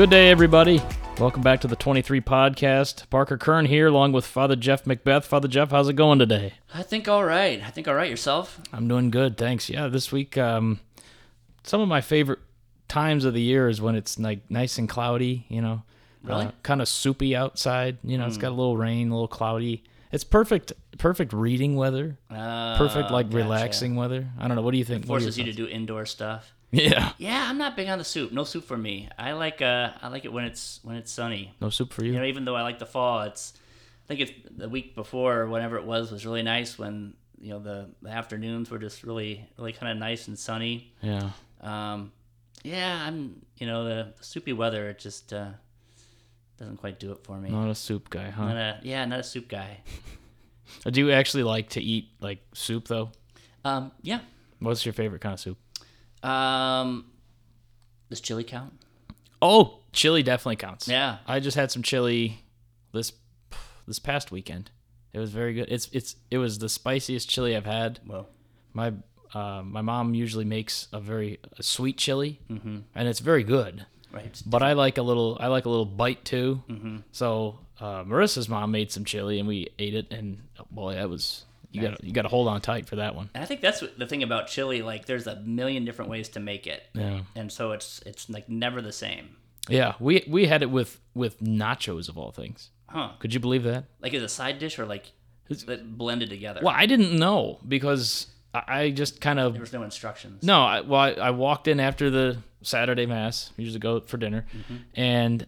Good day, everybody. Welcome back to the 23 podcast. Parker Kern here, along with Father Jeff Macbeth. Father Jeff, how's it going today? I think all right. I think all right. Yourself? I'm doing good, thanks. Yeah, this week, um, some of my favorite times of the year is when it's like nice and cloudy, you know, Really? kind of soupy outside. You know, it's got a little rain, a little cloudy. It's perfect, perfect reading weather. Uh, Perfect, like gotcha. relaxing weather. I don't know. What do you think? Are Forces you to do indoor stuff. Yeah, Yeah, I'm not big on the soup. No soup for me. I like uh, I like it when it's when it's sunny. no soup for you. You know, even though I like the fall, it's. I think it's the week before, or whenever it was, was really nice when you know the, the afternoons were just really really kind of nice and sunny. yeah. Um, yeah, I'm. You know, the, the soupy weather it just uh, doesn't quite do it for me. Not a soup guy, huh? Not a, yeah, not a soup guy. I do you actually like to eat like soup though? Um, yeah. What's your favorite kind of soup? Um, does chili count? Oh, chili definitely counts. Yeah. I just had some chili this this past weekend. It was very good. It's it's it was the spiciest chili I've had. Well, My uh, my mom usually makes a very a sweet chili, mm-hmm. and it's very good. Right. But I like a little I like a little bite too. Mm-hmm. So uh, Marissa's mom made some chili, and we ate it, and boy, that was you got you got to hold on tight for that one. And I think that's the thing about chili. Like, there's a million different ways to make it, Yeah, and so it's it's like never the same. yeah. We we had it with with nachos of all things. Huh? Could you believe that? Like as a side dish or like blended together. Well, I didn't know because I just kind of There was no instructions. No, I, well, I, I walked in after the Saturday mass. We usually go for dinner, and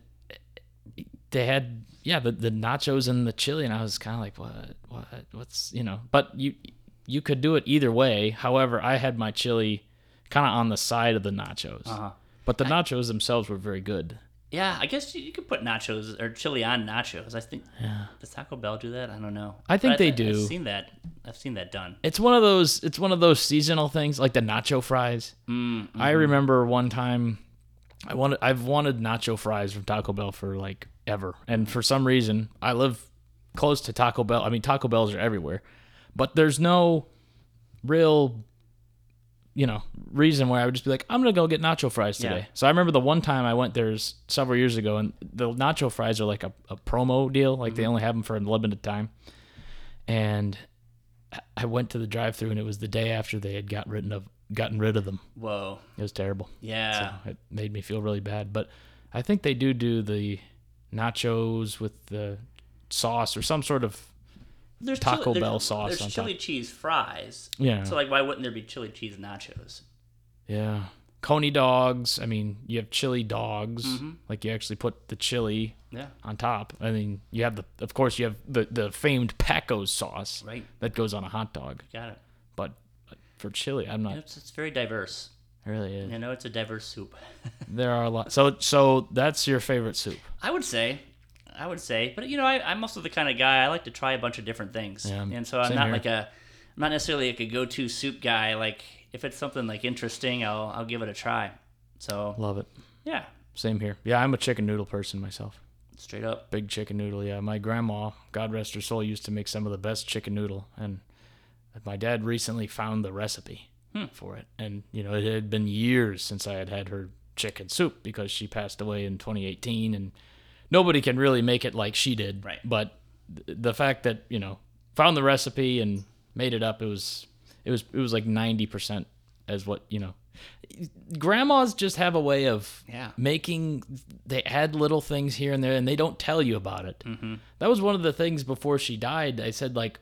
they had yeah the, the nachos and the chili, and I was kind of like, what, what, what's you know? But you you could do it either way. However, I had my chili kind of on the side of the nachos, Uh-huh. but the nachos themselves were very good. Yeah, I guess you, you could put nachos or chili on nachos. I think. Does Taco Bell do that? I don't know. I think But they I've do. seen that. I've seen that done. It's one of those. It's one of those seasonal things, like the nacho fries. Mm, I remember one time, I wanted. I've wanted nacho fries from Taco Bell for like ever, and for some reason, I live close to Taco Bell. I mean, Taco Bells are everywhere, but there's no real, you know, reason where I would just be like, I'm gonna go get nacho fries today. Yeah. So I remember the one time I went there several years ago, and the nacho fries are like a, a promo deal, like they mm-hmm. only have them for a limited time, and. I- I went to the drive-through and it was the day after they had got rid of gotten rid of them. Whoa. It was terrible. Yeah. So it made me feel really bad. But I think they do do the nachos with the sauce or some sort of There's Taco chili, Bell there's, sauce There's on chili cheese fries. yeah So like, why wouldn't there be chili cheese nachos? yeah coney dogs. I mean, you have chili dogs. Mm-hmm. Like you actually put the chili Yeah. on top. I mean, you have the of course you have the the famed Paco's sauce Right. that goes on a hot dog. Got it. But but for chili, I'm not. It's, it's very diverse. It really is. You know, it's a diverse soup. There are a lot. So so that's your favorite soup. I would say, I would say, but you know, I, I'm also the kind of guy I like to try a bunch of different things, Yeah, and so I'm not here. like a, I'm not necessarily like a go-to soup guy. Like if it's something like interesting, I'll I'll give it a try. So Love it. yeah, Same here. Yeah, I'm a chicken noodle person myself. straight up. Big chicken noodle. Yeah, my grandma, God rest her soul, used to make some of the best chicken noodle, and my dad recently found the recipe Hmm. for it. And you know, it had been years since I had had her chicken soup because she passed away in 2018, and nobody can really make it like she did. Right. But th- the fact that you know found the recipe and made it up, it was it was it was like 90 percent as what you know. Grandmas just have a way of Yeah. making they add little things here and there and they don't tell you about it Mm-hmm. that was one of the things before she died i said like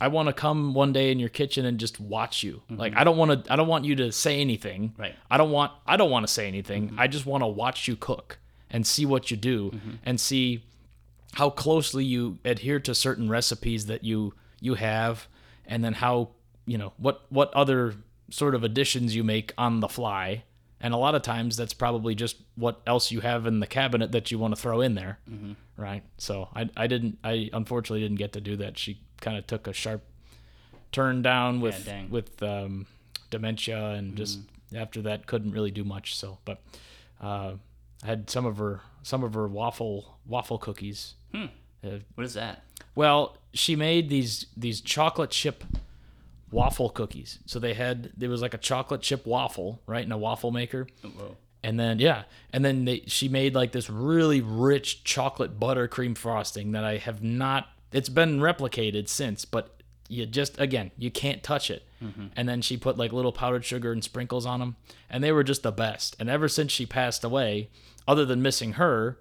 i want to come one day in your kitchen and just watch you like i don't want to i don't want you to say anything Mm-hmm. Right. i don't want i don't want to say anything i just want to watch you cook and see what you do and see how closely you adhere to certain recipes that you you have and then how you know what what other sort of additions you make on the fly. And a lot of times that's probably just what else you have in the cabinet that you want to throw in there right? So I, I didn't i unfortunately didn't get to do that. She kind of took a sharp turn down with dang. with um, dementia and just after that couldn't really do much so but uh, I had some of her some of her waffle waffle cookies Hmm. Uh, What is that? well, she made these these chocolate chip waffle cookies. So they had there was like a chocolate chip waffle, right, in a waffle maker, Whoa. and then yeah, and then they, she made like this really rich chocolate buttercream frosting that I have not. It's been replicated since, but you just again you can't touch it. Mm-hmm. And then she put like little powdered sugar and sprinkles on them, and they were just the best. And ever since she passed away, other than missing her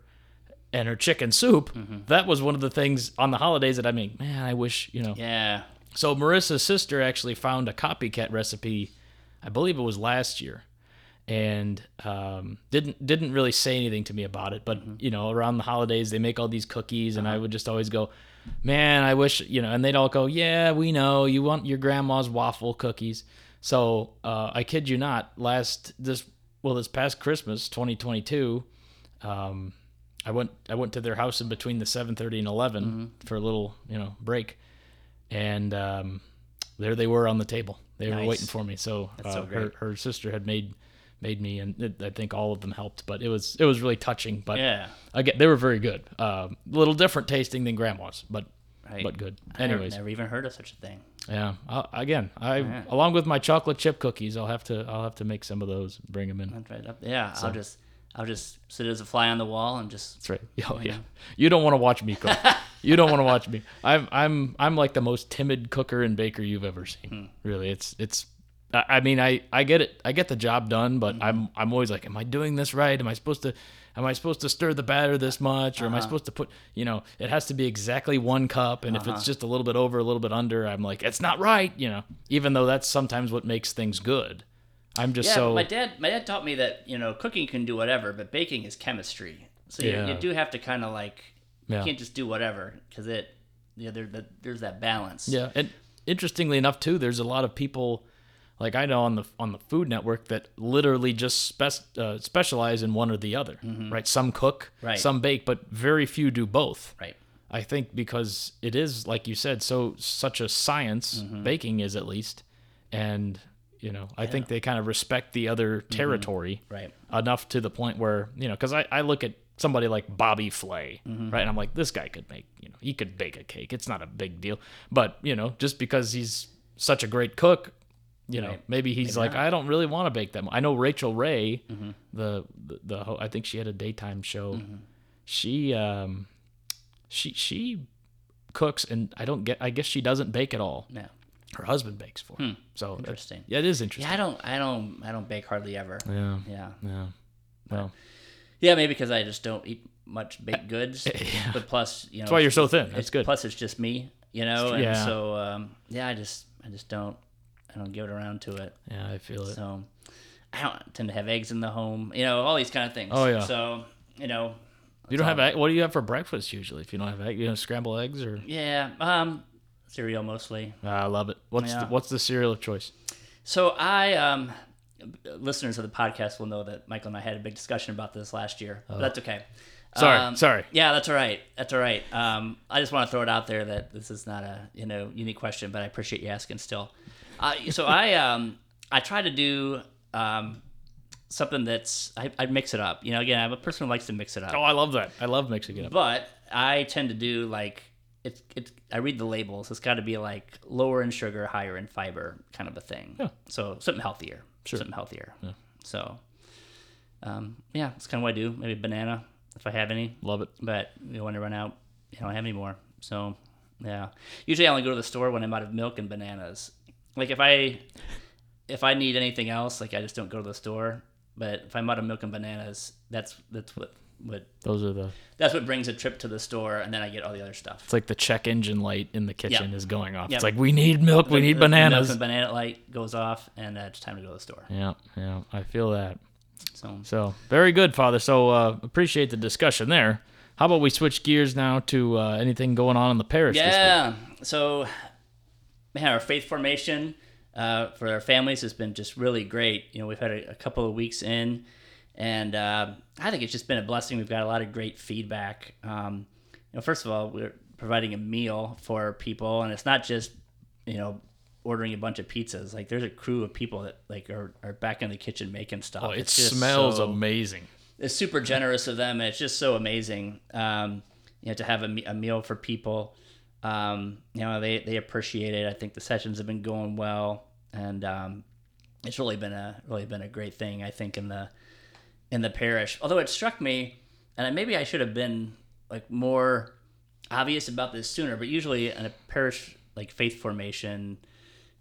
and her chicken soup, mm-hmm. that was one of the things on the holidays that I mean, man, I wish you know. Yeah. So Marissa's sister actually found a copycat recipe, I believe it was last year, and um, didn't didn't really say anything to me about it. But you know, around the holidays they make all these cookies, and I would just always go, "Man, I wish you know." And they'd all go, "Yeah, we know you want your grandma's waffle cookies." So uh, I kid you not, last this well this past Christmas, 2022. Um, I went I went to their house in between the 7:30 and 11 for a little you know break, and um, there they were on the table. They were waiting for me. So, uh, so her her sister had made made me, and it, I think all of them helped. But it was it was really touching. But Yeah. again, they were very good. Um, a little different tasting than grandma's, but Right. but good. I never- Anyways, never even heard of such a thing. yeah. i again, I along with my chocolate chip cookies, I'll have to I'll have to make some of those. Bring them in. That's right. Yeah. I'll just I'll just sit as a fly on the wall and just That's right. Oh yeah. You don't want to watch me cook. you don't want to watch me. I'm I'm I'm like the most timid cooker and baker you've ever seen. Really, it's it's. I mean, I I get it. I get the job done, but I'm I'm always like, am I doing this right? Am I supposed to? Am I supposed to stir the batter this much, or am I uh-huh. supposed to put? You know, it has to be exactly one cup, and if it's uh-huh. just a little bit over, a little bit under, I'm like, it's not right. You know, even though that's sometimes what makes things good. I'm just Yeah, so my dad, my dad taught me that you know cooking can do whatever, but baking is chemistry. So you, Yeah. you do have to kind of like Yeah. you can't just do whatever because it, you know, there, there, there's that balance. Yeah, and interestingly enough, too, there's a lot of people, like I know on the on the Food Network, that literally just spec- uh, specialize in one or the other. Right? Some cook, Mm-hmm. Right. some bake, but very few do both. Right. I think because it is, like you said, so such a science. Mm-hmm. Baking is at least, and you know, I think they kind of respect the other territory Mm-hmm. Right. enough to the point where you know, because I, I look at somebody like Bobby Flay, Mm-hmm. right, and I'm like, this guy could make, you know, he could bake a cake. It's not a big deal, but you know, just because he's such a great cook. You know, Right. maybe he's Maybe like, not. I don't really want to bake them. I know Rachael Ray, Mm-hmm. the the, the I think she had a daytime show. Mm-hmm. She um, she she cooks, and I don't get. I guess she doesn't bake at all. Yeah. Her husband bakes for her. So that- Hmm. Interesting. yeah, it is interesting. Yeah, I don't, I don't, I don't bake hardly ever. Yeah, Yeah. yeah. Well, Yeah, maybe because I just don't eat much baked goods. Yeah. But plus, you know, that's why you're so thin. it's- That's good. Plus, it's just me, you know, and Yeah. so um, yeah, I just, I just don't, I don't give it around to it. Yeah, I feel it. So I don't tend to have eggs in the home, you know, all these kind of things. Oh, yeah. So you know, You don't have egg. What do you have for breakfast usually? If you don't have egg, you know, scrambled eggs or. yeah, um, cereal mostly. Ah, I love it. What's Yeah. the, what's the cereal of choice? So I, um, listeners of the podcast will know that Michael and I had a big discussion about this last year. But that's okay. Oh. Sorry, Um, sorry. Yeah, that's all right. That's all right. Um, I just want to throw it out there that this is not a you know unique question, but I appreciate you asking still. Uh, so I um, I try to do um, something that's I, I mix it up. You know, again, I'm a person who likes to mix it up. Oh, I love that. I love mixing it up. But I tend to do like it's it's I read the labels. It's got to be like lower in sugar, higher in fiber, kind of a thing. Yeah. So something healthier. Sure. Something healthier. Yeah. So, um, yeah, it's kind of what I do. Maybe banana if I have any. Love it. But you know, when I run out, I don't have any more. So, yeah. Usually, I only go to the store when I'm out of milk and bananas. Like if I if I need anything else, like I just don't go to the store. But if I'm out of milk and bananas, that's that's what what Those are the. that's what brings a trip to the store, and then I get all the other stuff. It's like the check engine light in the kitchen Yep. is going off. Yep. It's like we need milk. We The- need the bananas. The banana light goes off, and uh, it's time to go to the store. Yeah, yeah. I feel that. So So very good, Father. So uh, appreciate the discussion there. How about we switch gears now to uh, anything going on in the parish? yeah, so man, our faith formation uh, for our families has been just really great. You know, we've had a, a couple of weeks in, and uh, I think it's just been a blessing. We've got a lot of great feedback. Um, you know, first of all, we're providing a meal for people, and it's not just you know ordering a bunch of pizzas. Like there's a crew of people that like are, are back in the kitchen making stuff. Oh, it It's just smells so- amazing. it's super generous of them, and it's just so amazing. Um, you know, to have a, a meal for people. Um, you know, they they appreciate it. I think the sessions have been going well, and um, it's really been a really been a great thing. I think in the in the parish. Although it struck me, and maybe I should have been like more obvious about this sooner. But usually in a parish like faith formation,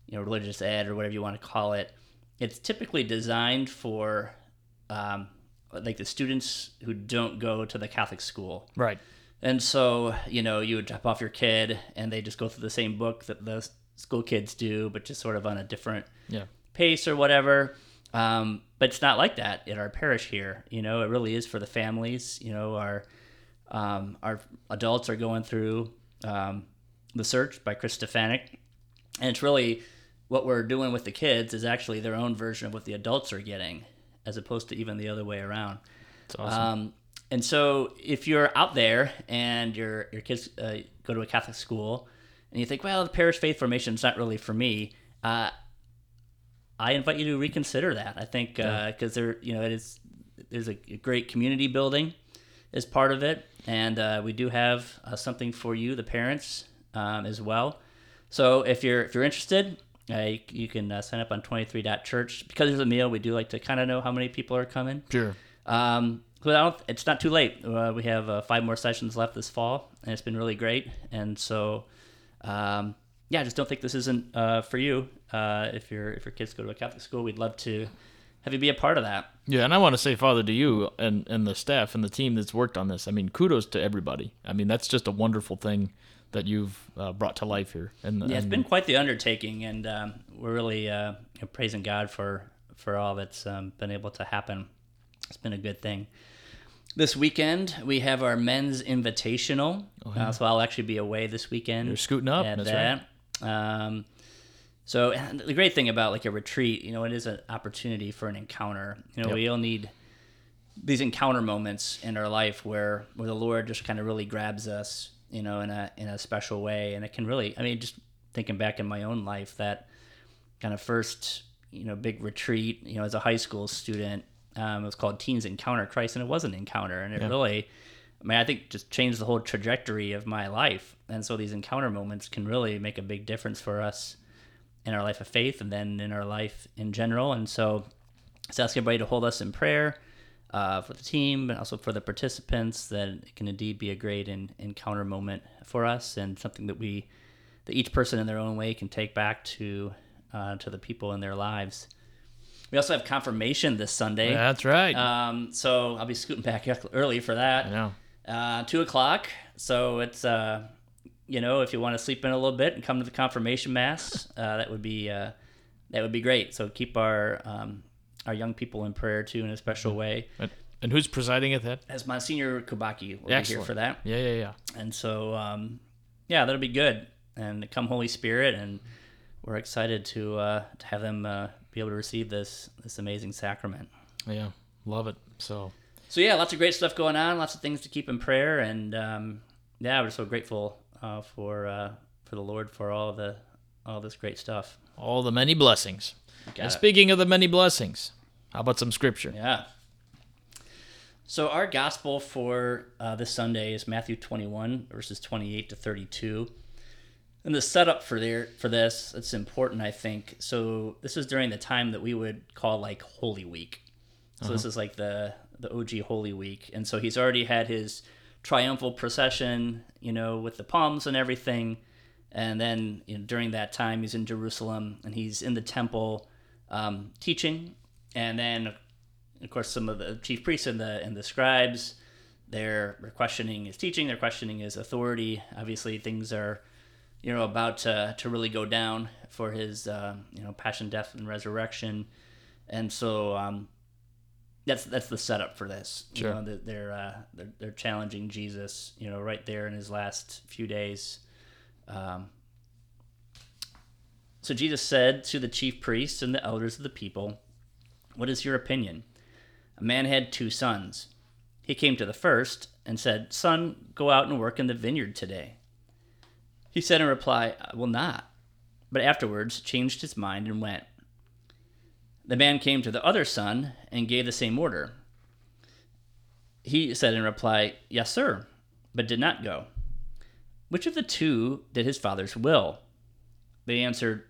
you know, religious ed or whatever you want to call it, it's typically designed for um, like the students who don't go to the Catholic school. Right. And so, you know, you would drop off your kid and they just go through the same book that the school kids do, but just sort of on a different Yeah. pace or whatever. Um, but it's not like that in our parish here. You know, it really is for the families. You know, our um, our adults are going through um, the search by Chris Stefanick, and it's really what we're doing with the kids is actually their own version of what the adults are getting, as opposed to even the other way around. It's awesome. And so, if you're out there and your your kids uh, go to a Catholic school, and you think, well, the parish faith formation is not really for me, uh, I invite you to reconsider that. I think because there, you know, it is there's a, a great community building as part of it, and uh, we do have uh, something for you, the parents, um, as well. So if you're if you're interested, uh, you, you can uh, sign up on 23.church. Because there's a meal, we do like to kind of know how many people are coming. sure. Um, but I don't, it's not too late. Uh, we have uh, five more sessions left this fall, and it's been really great. And so, um, yeah, I just don't think this isn't uh, for you. Uh, if your if your kids go to a Catholic school, we'd love to have you be a part of that. Yeah, and I want to say, Father, to you and, and the staff and the team that's worked on this. I mean, kudos to everybody. I mean, that's just a wonderful thing that you've uh, brought to life here. And Yeah, it's and- been quite the undertaking, and um, we're really uh, praising God for for all that's um, been able to happen. It's been a good thing. This weekend we have our men's invitational, uh, so I'll actually be away this weekend. Oh, You're scooting up, at that's that. Um, so the great thing about like a retreat, you know, it is an opportunity for an encounter. You know, Yep. we all need these encounter moments in our life where where the Lord just kind of really grabs us, you know, in a in a special way, and it can really. I mean, just thinking back in my own life, that kind of first, you know, big retreat, you know, as a high school student, um, it was called Teens Encounter Christ, and it was an encounter, and it Yeah. really. I mean, I think just changed the whole trajectory of my life, and so these encounter moments can really make a big difference for us in our life of faith, and then in our life in general. And so, let's ask everybody to hold us in prayer uh, for the team, but also for the participants. That it can indeed be a great in, encounter moment for us, and something that we, that each person in their own way can take back to, uh, to the people in their lives. We also have confirmation this Sunday. That's right. Um, so I'll be scooting back early for that know. uh, two o'clock. So it's uh, you know, if you want to sleep in a little bit and come to the confirmation mass, uh, that would be uh, that would be great. So keep our um, our young people in prayer too in a special way. And, and who's presiding at that? As Monsignor Kubaki will be here for that, Yeah, yeah, yeah. and so um, yeah, that'll be good. And come Holy Spirit, and we're excited to uh, to have them uh, be able to receive this this amazing sacrament. Yeah, love it. So, So yeah, lots of great stuff going on. Lots of things to keep in prayer, and um, yeah, we're so grateful uh, for uh, for the Lord for all the all this great stuff. all the many blessings. Got And it. speaking of the many blessings, how about some scripture? Yeah. So our gospel for uh, this Sunday is Matthew 21 verses 28 to 32. And the setup for there for this, it's important, I think. So this is during the time that we would call like Holy Week. So this is like the the OG Holy Week, and so he's already had his triumphal procession, you know, with the palms and everything. And then you know, during that time, he's in Jerusalem and he's in the temple um, teaching. And then, of course, some of the chief priests and the and the scribes, they're questioning his teaching. They're questioning his authority. Obviously, things are, you know, about to to really go down for his, uh, you know, passion, death, and resurrection. And so, um, that's that's the setup for this. You Sure. know, that they're, uh, they're they're challenging Jesus, you know, right there in his last few days. Um, so Jesus said to the chief priests and the elders of the people, "What is your opinion? A man had two sons. He came to the first and said, "Son, go out and work in the vineyard today." He said in reply, "I will not." But afterwards changed his mind and went. The man came to the other son and gave the same order. He said in reply, Yes, sir, but did not go. Which of the two did his father's will? They answered,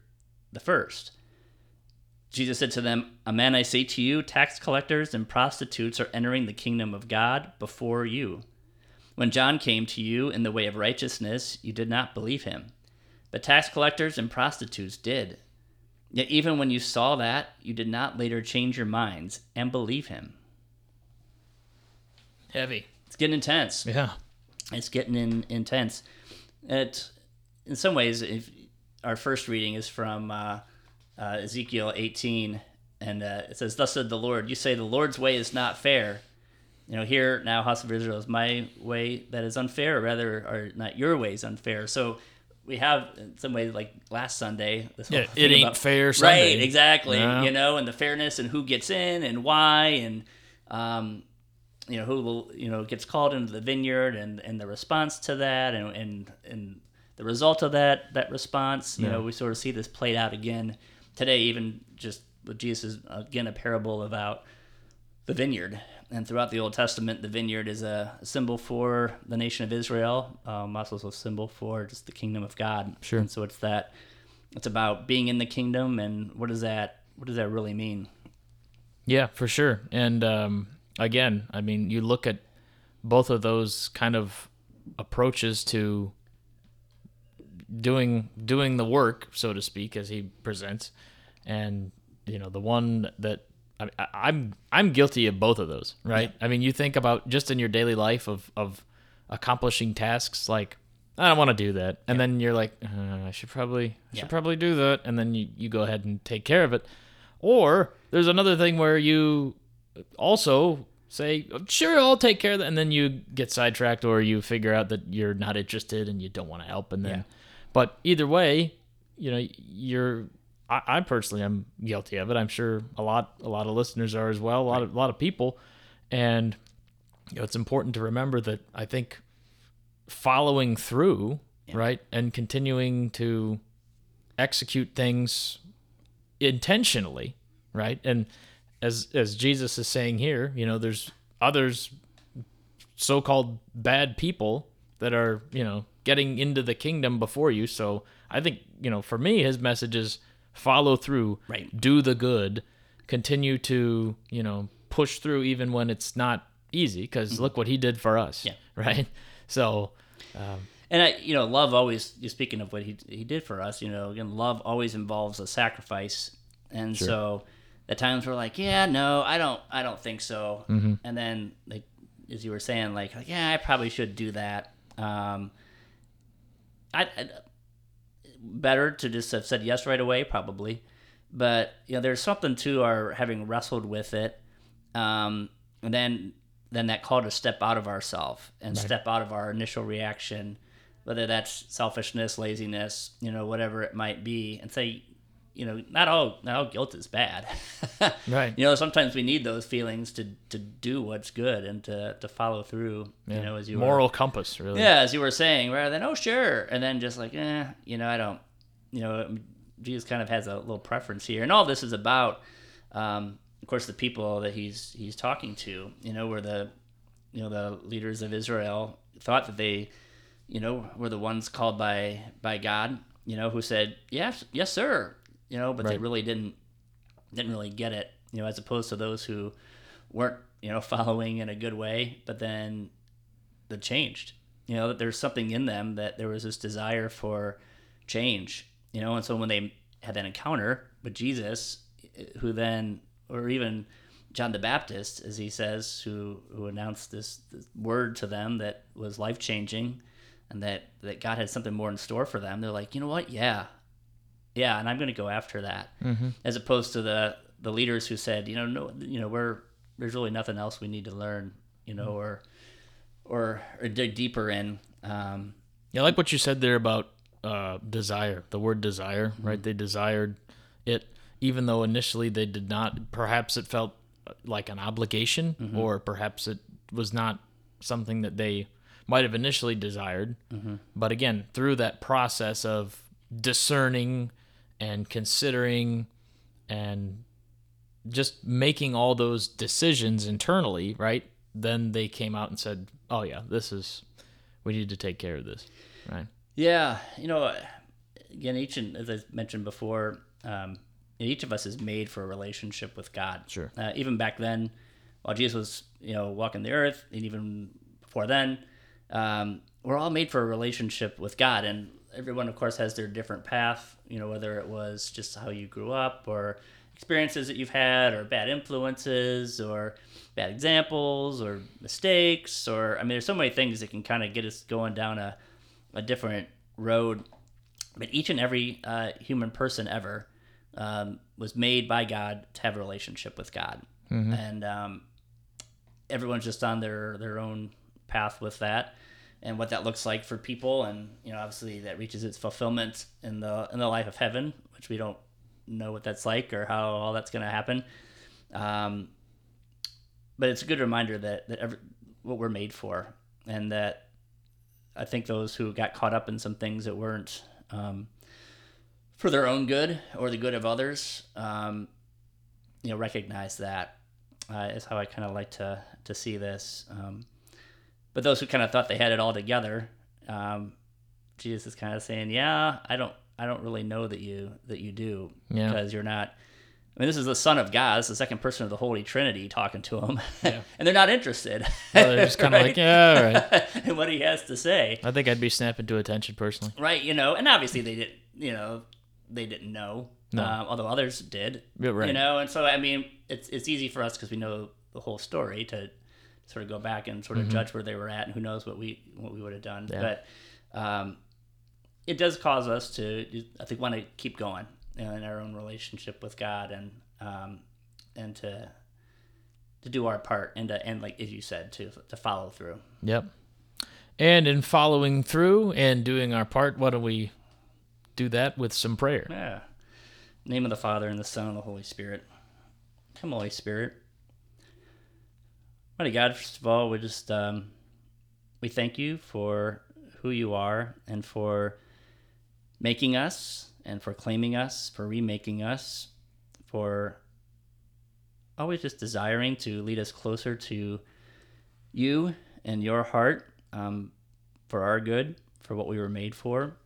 The first. Jesus said to them, Amen, I say to you, tax collectors and prostitutes are entering the kingdom of God before you. When John came to you in the way of righteousness, you did not believe him. But tax collectors and prostitutes did. Yet even when you saw that, you did not later change your minds and believe him. Heavy. It's getting intense. Yeah. It's getting in, intense. It, in some ways, if our first reading is from uh, uh, Ezekiel 18, and uh, it says, "Thus said the Lord: You say the Lord's way is not fair. You know, here now, house of Israel, is my way that is unfair, or rather, or not your way is unfair." So we have in some ways like last Sunday. This Yeah, it thing ain't fair Sunday. right? Exactly. Yeah. You know, and the fairness and who gets in and why and um, you know who will you know gets called into the vineyard and and the response to that and and and the result of that that response. You know, we sort of see this played out again today, even just with Jesus again a parable about the vineyard. And throughout the Old Testament, the vineyard is a symbol for the nation of Israel, um, also a symbol for just the kingdom of God. Sure. And so it's that it's about being in the kingdom, and what does that what does that really mean? Yeah, for sure. And um, again, I mean, you look at both of those kind of approaches to doing doing the work, so to speak, as he presents, and you know, the one that I, I- I'm I'm guilty of both of those, right? I mean, you think about just in your daily life of of accomplishing tasks like. I don't want to do that, and then you're like, uh, I should probably, I Yeah. should probably do that, and then you, you go ahead and take care of it. Or there's another thing where you also say, sure, I'll take care of that. And then you get sidetracked or you figure out that you're not interested and you don't want to help. And then, Yeah. but either way, you know, you're, I, I personally am guilty of it. I'm sure a lot, a lot of listeners are as well, a lot of, a lot of people. And, you know, it's important to remember that I think following through, right, and continuing to execute things intentionally, right? And as as Jesus is saying here, you know, there's others so-called bad people that are, you know, getting into the kingdom before you. So I think, you know, for me his message is follow through, Right. do the good, continue to, you know, push through even when it's not easy because look what he did for us, Yeah. right? So, And I, you know, love always. Speaking of what he he did for us. You know, again, love always involves a sacrifice, and so at times we're like, yeah, no, I don't, I don't think so. And then, like as you were saying, like, like, yeah, I probably should do that. Um, I, I better to just have said yes right away, probably. But you know, there's something to our having wrestled with it, um, and then then that call to step out of ourself and step out of our initial reaction, whether that's selfishness, laziness, you know, whatever it might be, and say, you know, not all not all guilt is bad. Right. You know, sometimes we need those feelings to to do what's good and to to follow through. You know, as you were- moral compass, really. yeah, as you were saying, rather than oh sure, and then just like eh, you know, I don't, you know, Jesus kind of has a little preference here, and all this is about, um, of course, the people that he's he's talking to. You know, where the, you know, the leaders of Israel thought that they, you know, were the ones called by by God. You know, who said yes, yes, sir. You know, but they really didn't didn't really get it. You know, as opposed to those who weren't you know following in a good way, but then that changed. You know, that there's something in them that there was this desire for change. You know, and so when they had that encounter with Jesus, eh, who then, or even John the Baptist, as he says, who who announced this, this word to them that was life changing, and that that God had something more in store for them. They're like, you know what? Yeah, yeah, and I'm going to go after that, as opposed to the the leaders who said, you know, no, you know, we're there's really nothing else we need to learn, you know, or or or dig deeper in. Um, Yeah, I like what you said there about uh, desire. The word desire, Mm-hmm. right? They desired it, even though initially they did not. Perhaps it felt uh, like an obligation, Mm-hmm. or perhaps it was not something that they might have initially desired. Mm-hmm. But again, through that process of discerning and considering and just making all those decisions internally, right? Then they came out and said, "Oh yeah, this is we need to take care of this." Right? Yeah, you know, again, each and as I mentioned before, um, each of us is made for a relationship with God. Sure. Uh, even back then, while Jesus was, you know, walking the earth, and even before then, um, we're all made for a relationship with God, and everyone, of course, has their different path. You know, whether it was just how you grew up, or experiences that you've had, or bad influences, or bad examples, or mistakes, or I mean, there's so many things that can kind of get us going down a, a different road. But each and every uh, human person ever um, was made by God to have a relationship with God, and um, everyone's just on their their own path with that, and what that looks like for people, and you know, obviously that reaches its fulfillment in the in the life of heaven, which we don't know what that's like or how all that's going to happen. Um, but it's a good reminder that that every, what we're made for, and that I think those who got caught up in some things that weren't um, for their own good or the good of others, um, you know, recognize that uh, is how I kind of like to to see this. Um, but those who kind of thought they had it all together, um, Jesus is kind of saying, "Yeah, I don't, I don't really know that you that you do Yeah. because you're not." I mean, this is the Son of God, it's the second person of the Holy Trinity talking to him, and they're not interested. Well, they're just kind of like, yeah, all right. in what he has to say. I think I'd be snapping to attention personally. Right, you know, and obviously they didn't, you know, they didn't know, No. um, although others did, Yeah, right. you know, and so I mean, it's it's easy for us because we know the whole story to sort of go back and sort of judge where they were at, and who knows what we what we would have done, Mm-hmm. Yeah. but um, it does cause us to, I think, want to keep going in our own relationship with God, and um, and to to do our part, and to and like as you said, to to follow through. Yep. And in following through and doing our part, why don't we do that with some prayer? Yeah. Name of the Father and the Son and the Holy Spirit. Come, Holy Spirit. Mighty God, first of all, we just um, we thank you for who you are and for making us and for claiming us, for remaking us, for always just desiring to lead us closer to you and your heart um, for our good, for what we were made for.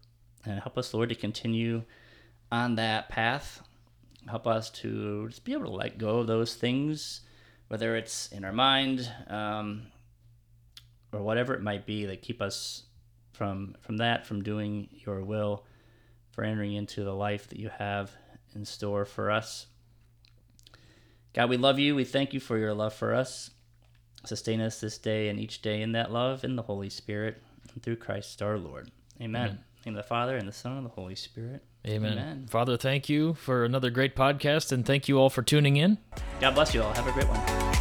And help us, Lord, to continue on that path. Help us to just be able to let go of those things, whether it's in our mind um, or whatever it might be, that keep us from from that, from doing your will, for entering into the life that you have in store for us. God, we love you. We thank you for your love for us. Sustain us this day and each day in that love in the Holy Spirit and through Christ our Lord. Amen. In the name of the Father and the Son and the Holy Spirit. Amen. Amen. Father, thank you for another great podcast and thank you all for tuning in. God bless you all. Have a great one.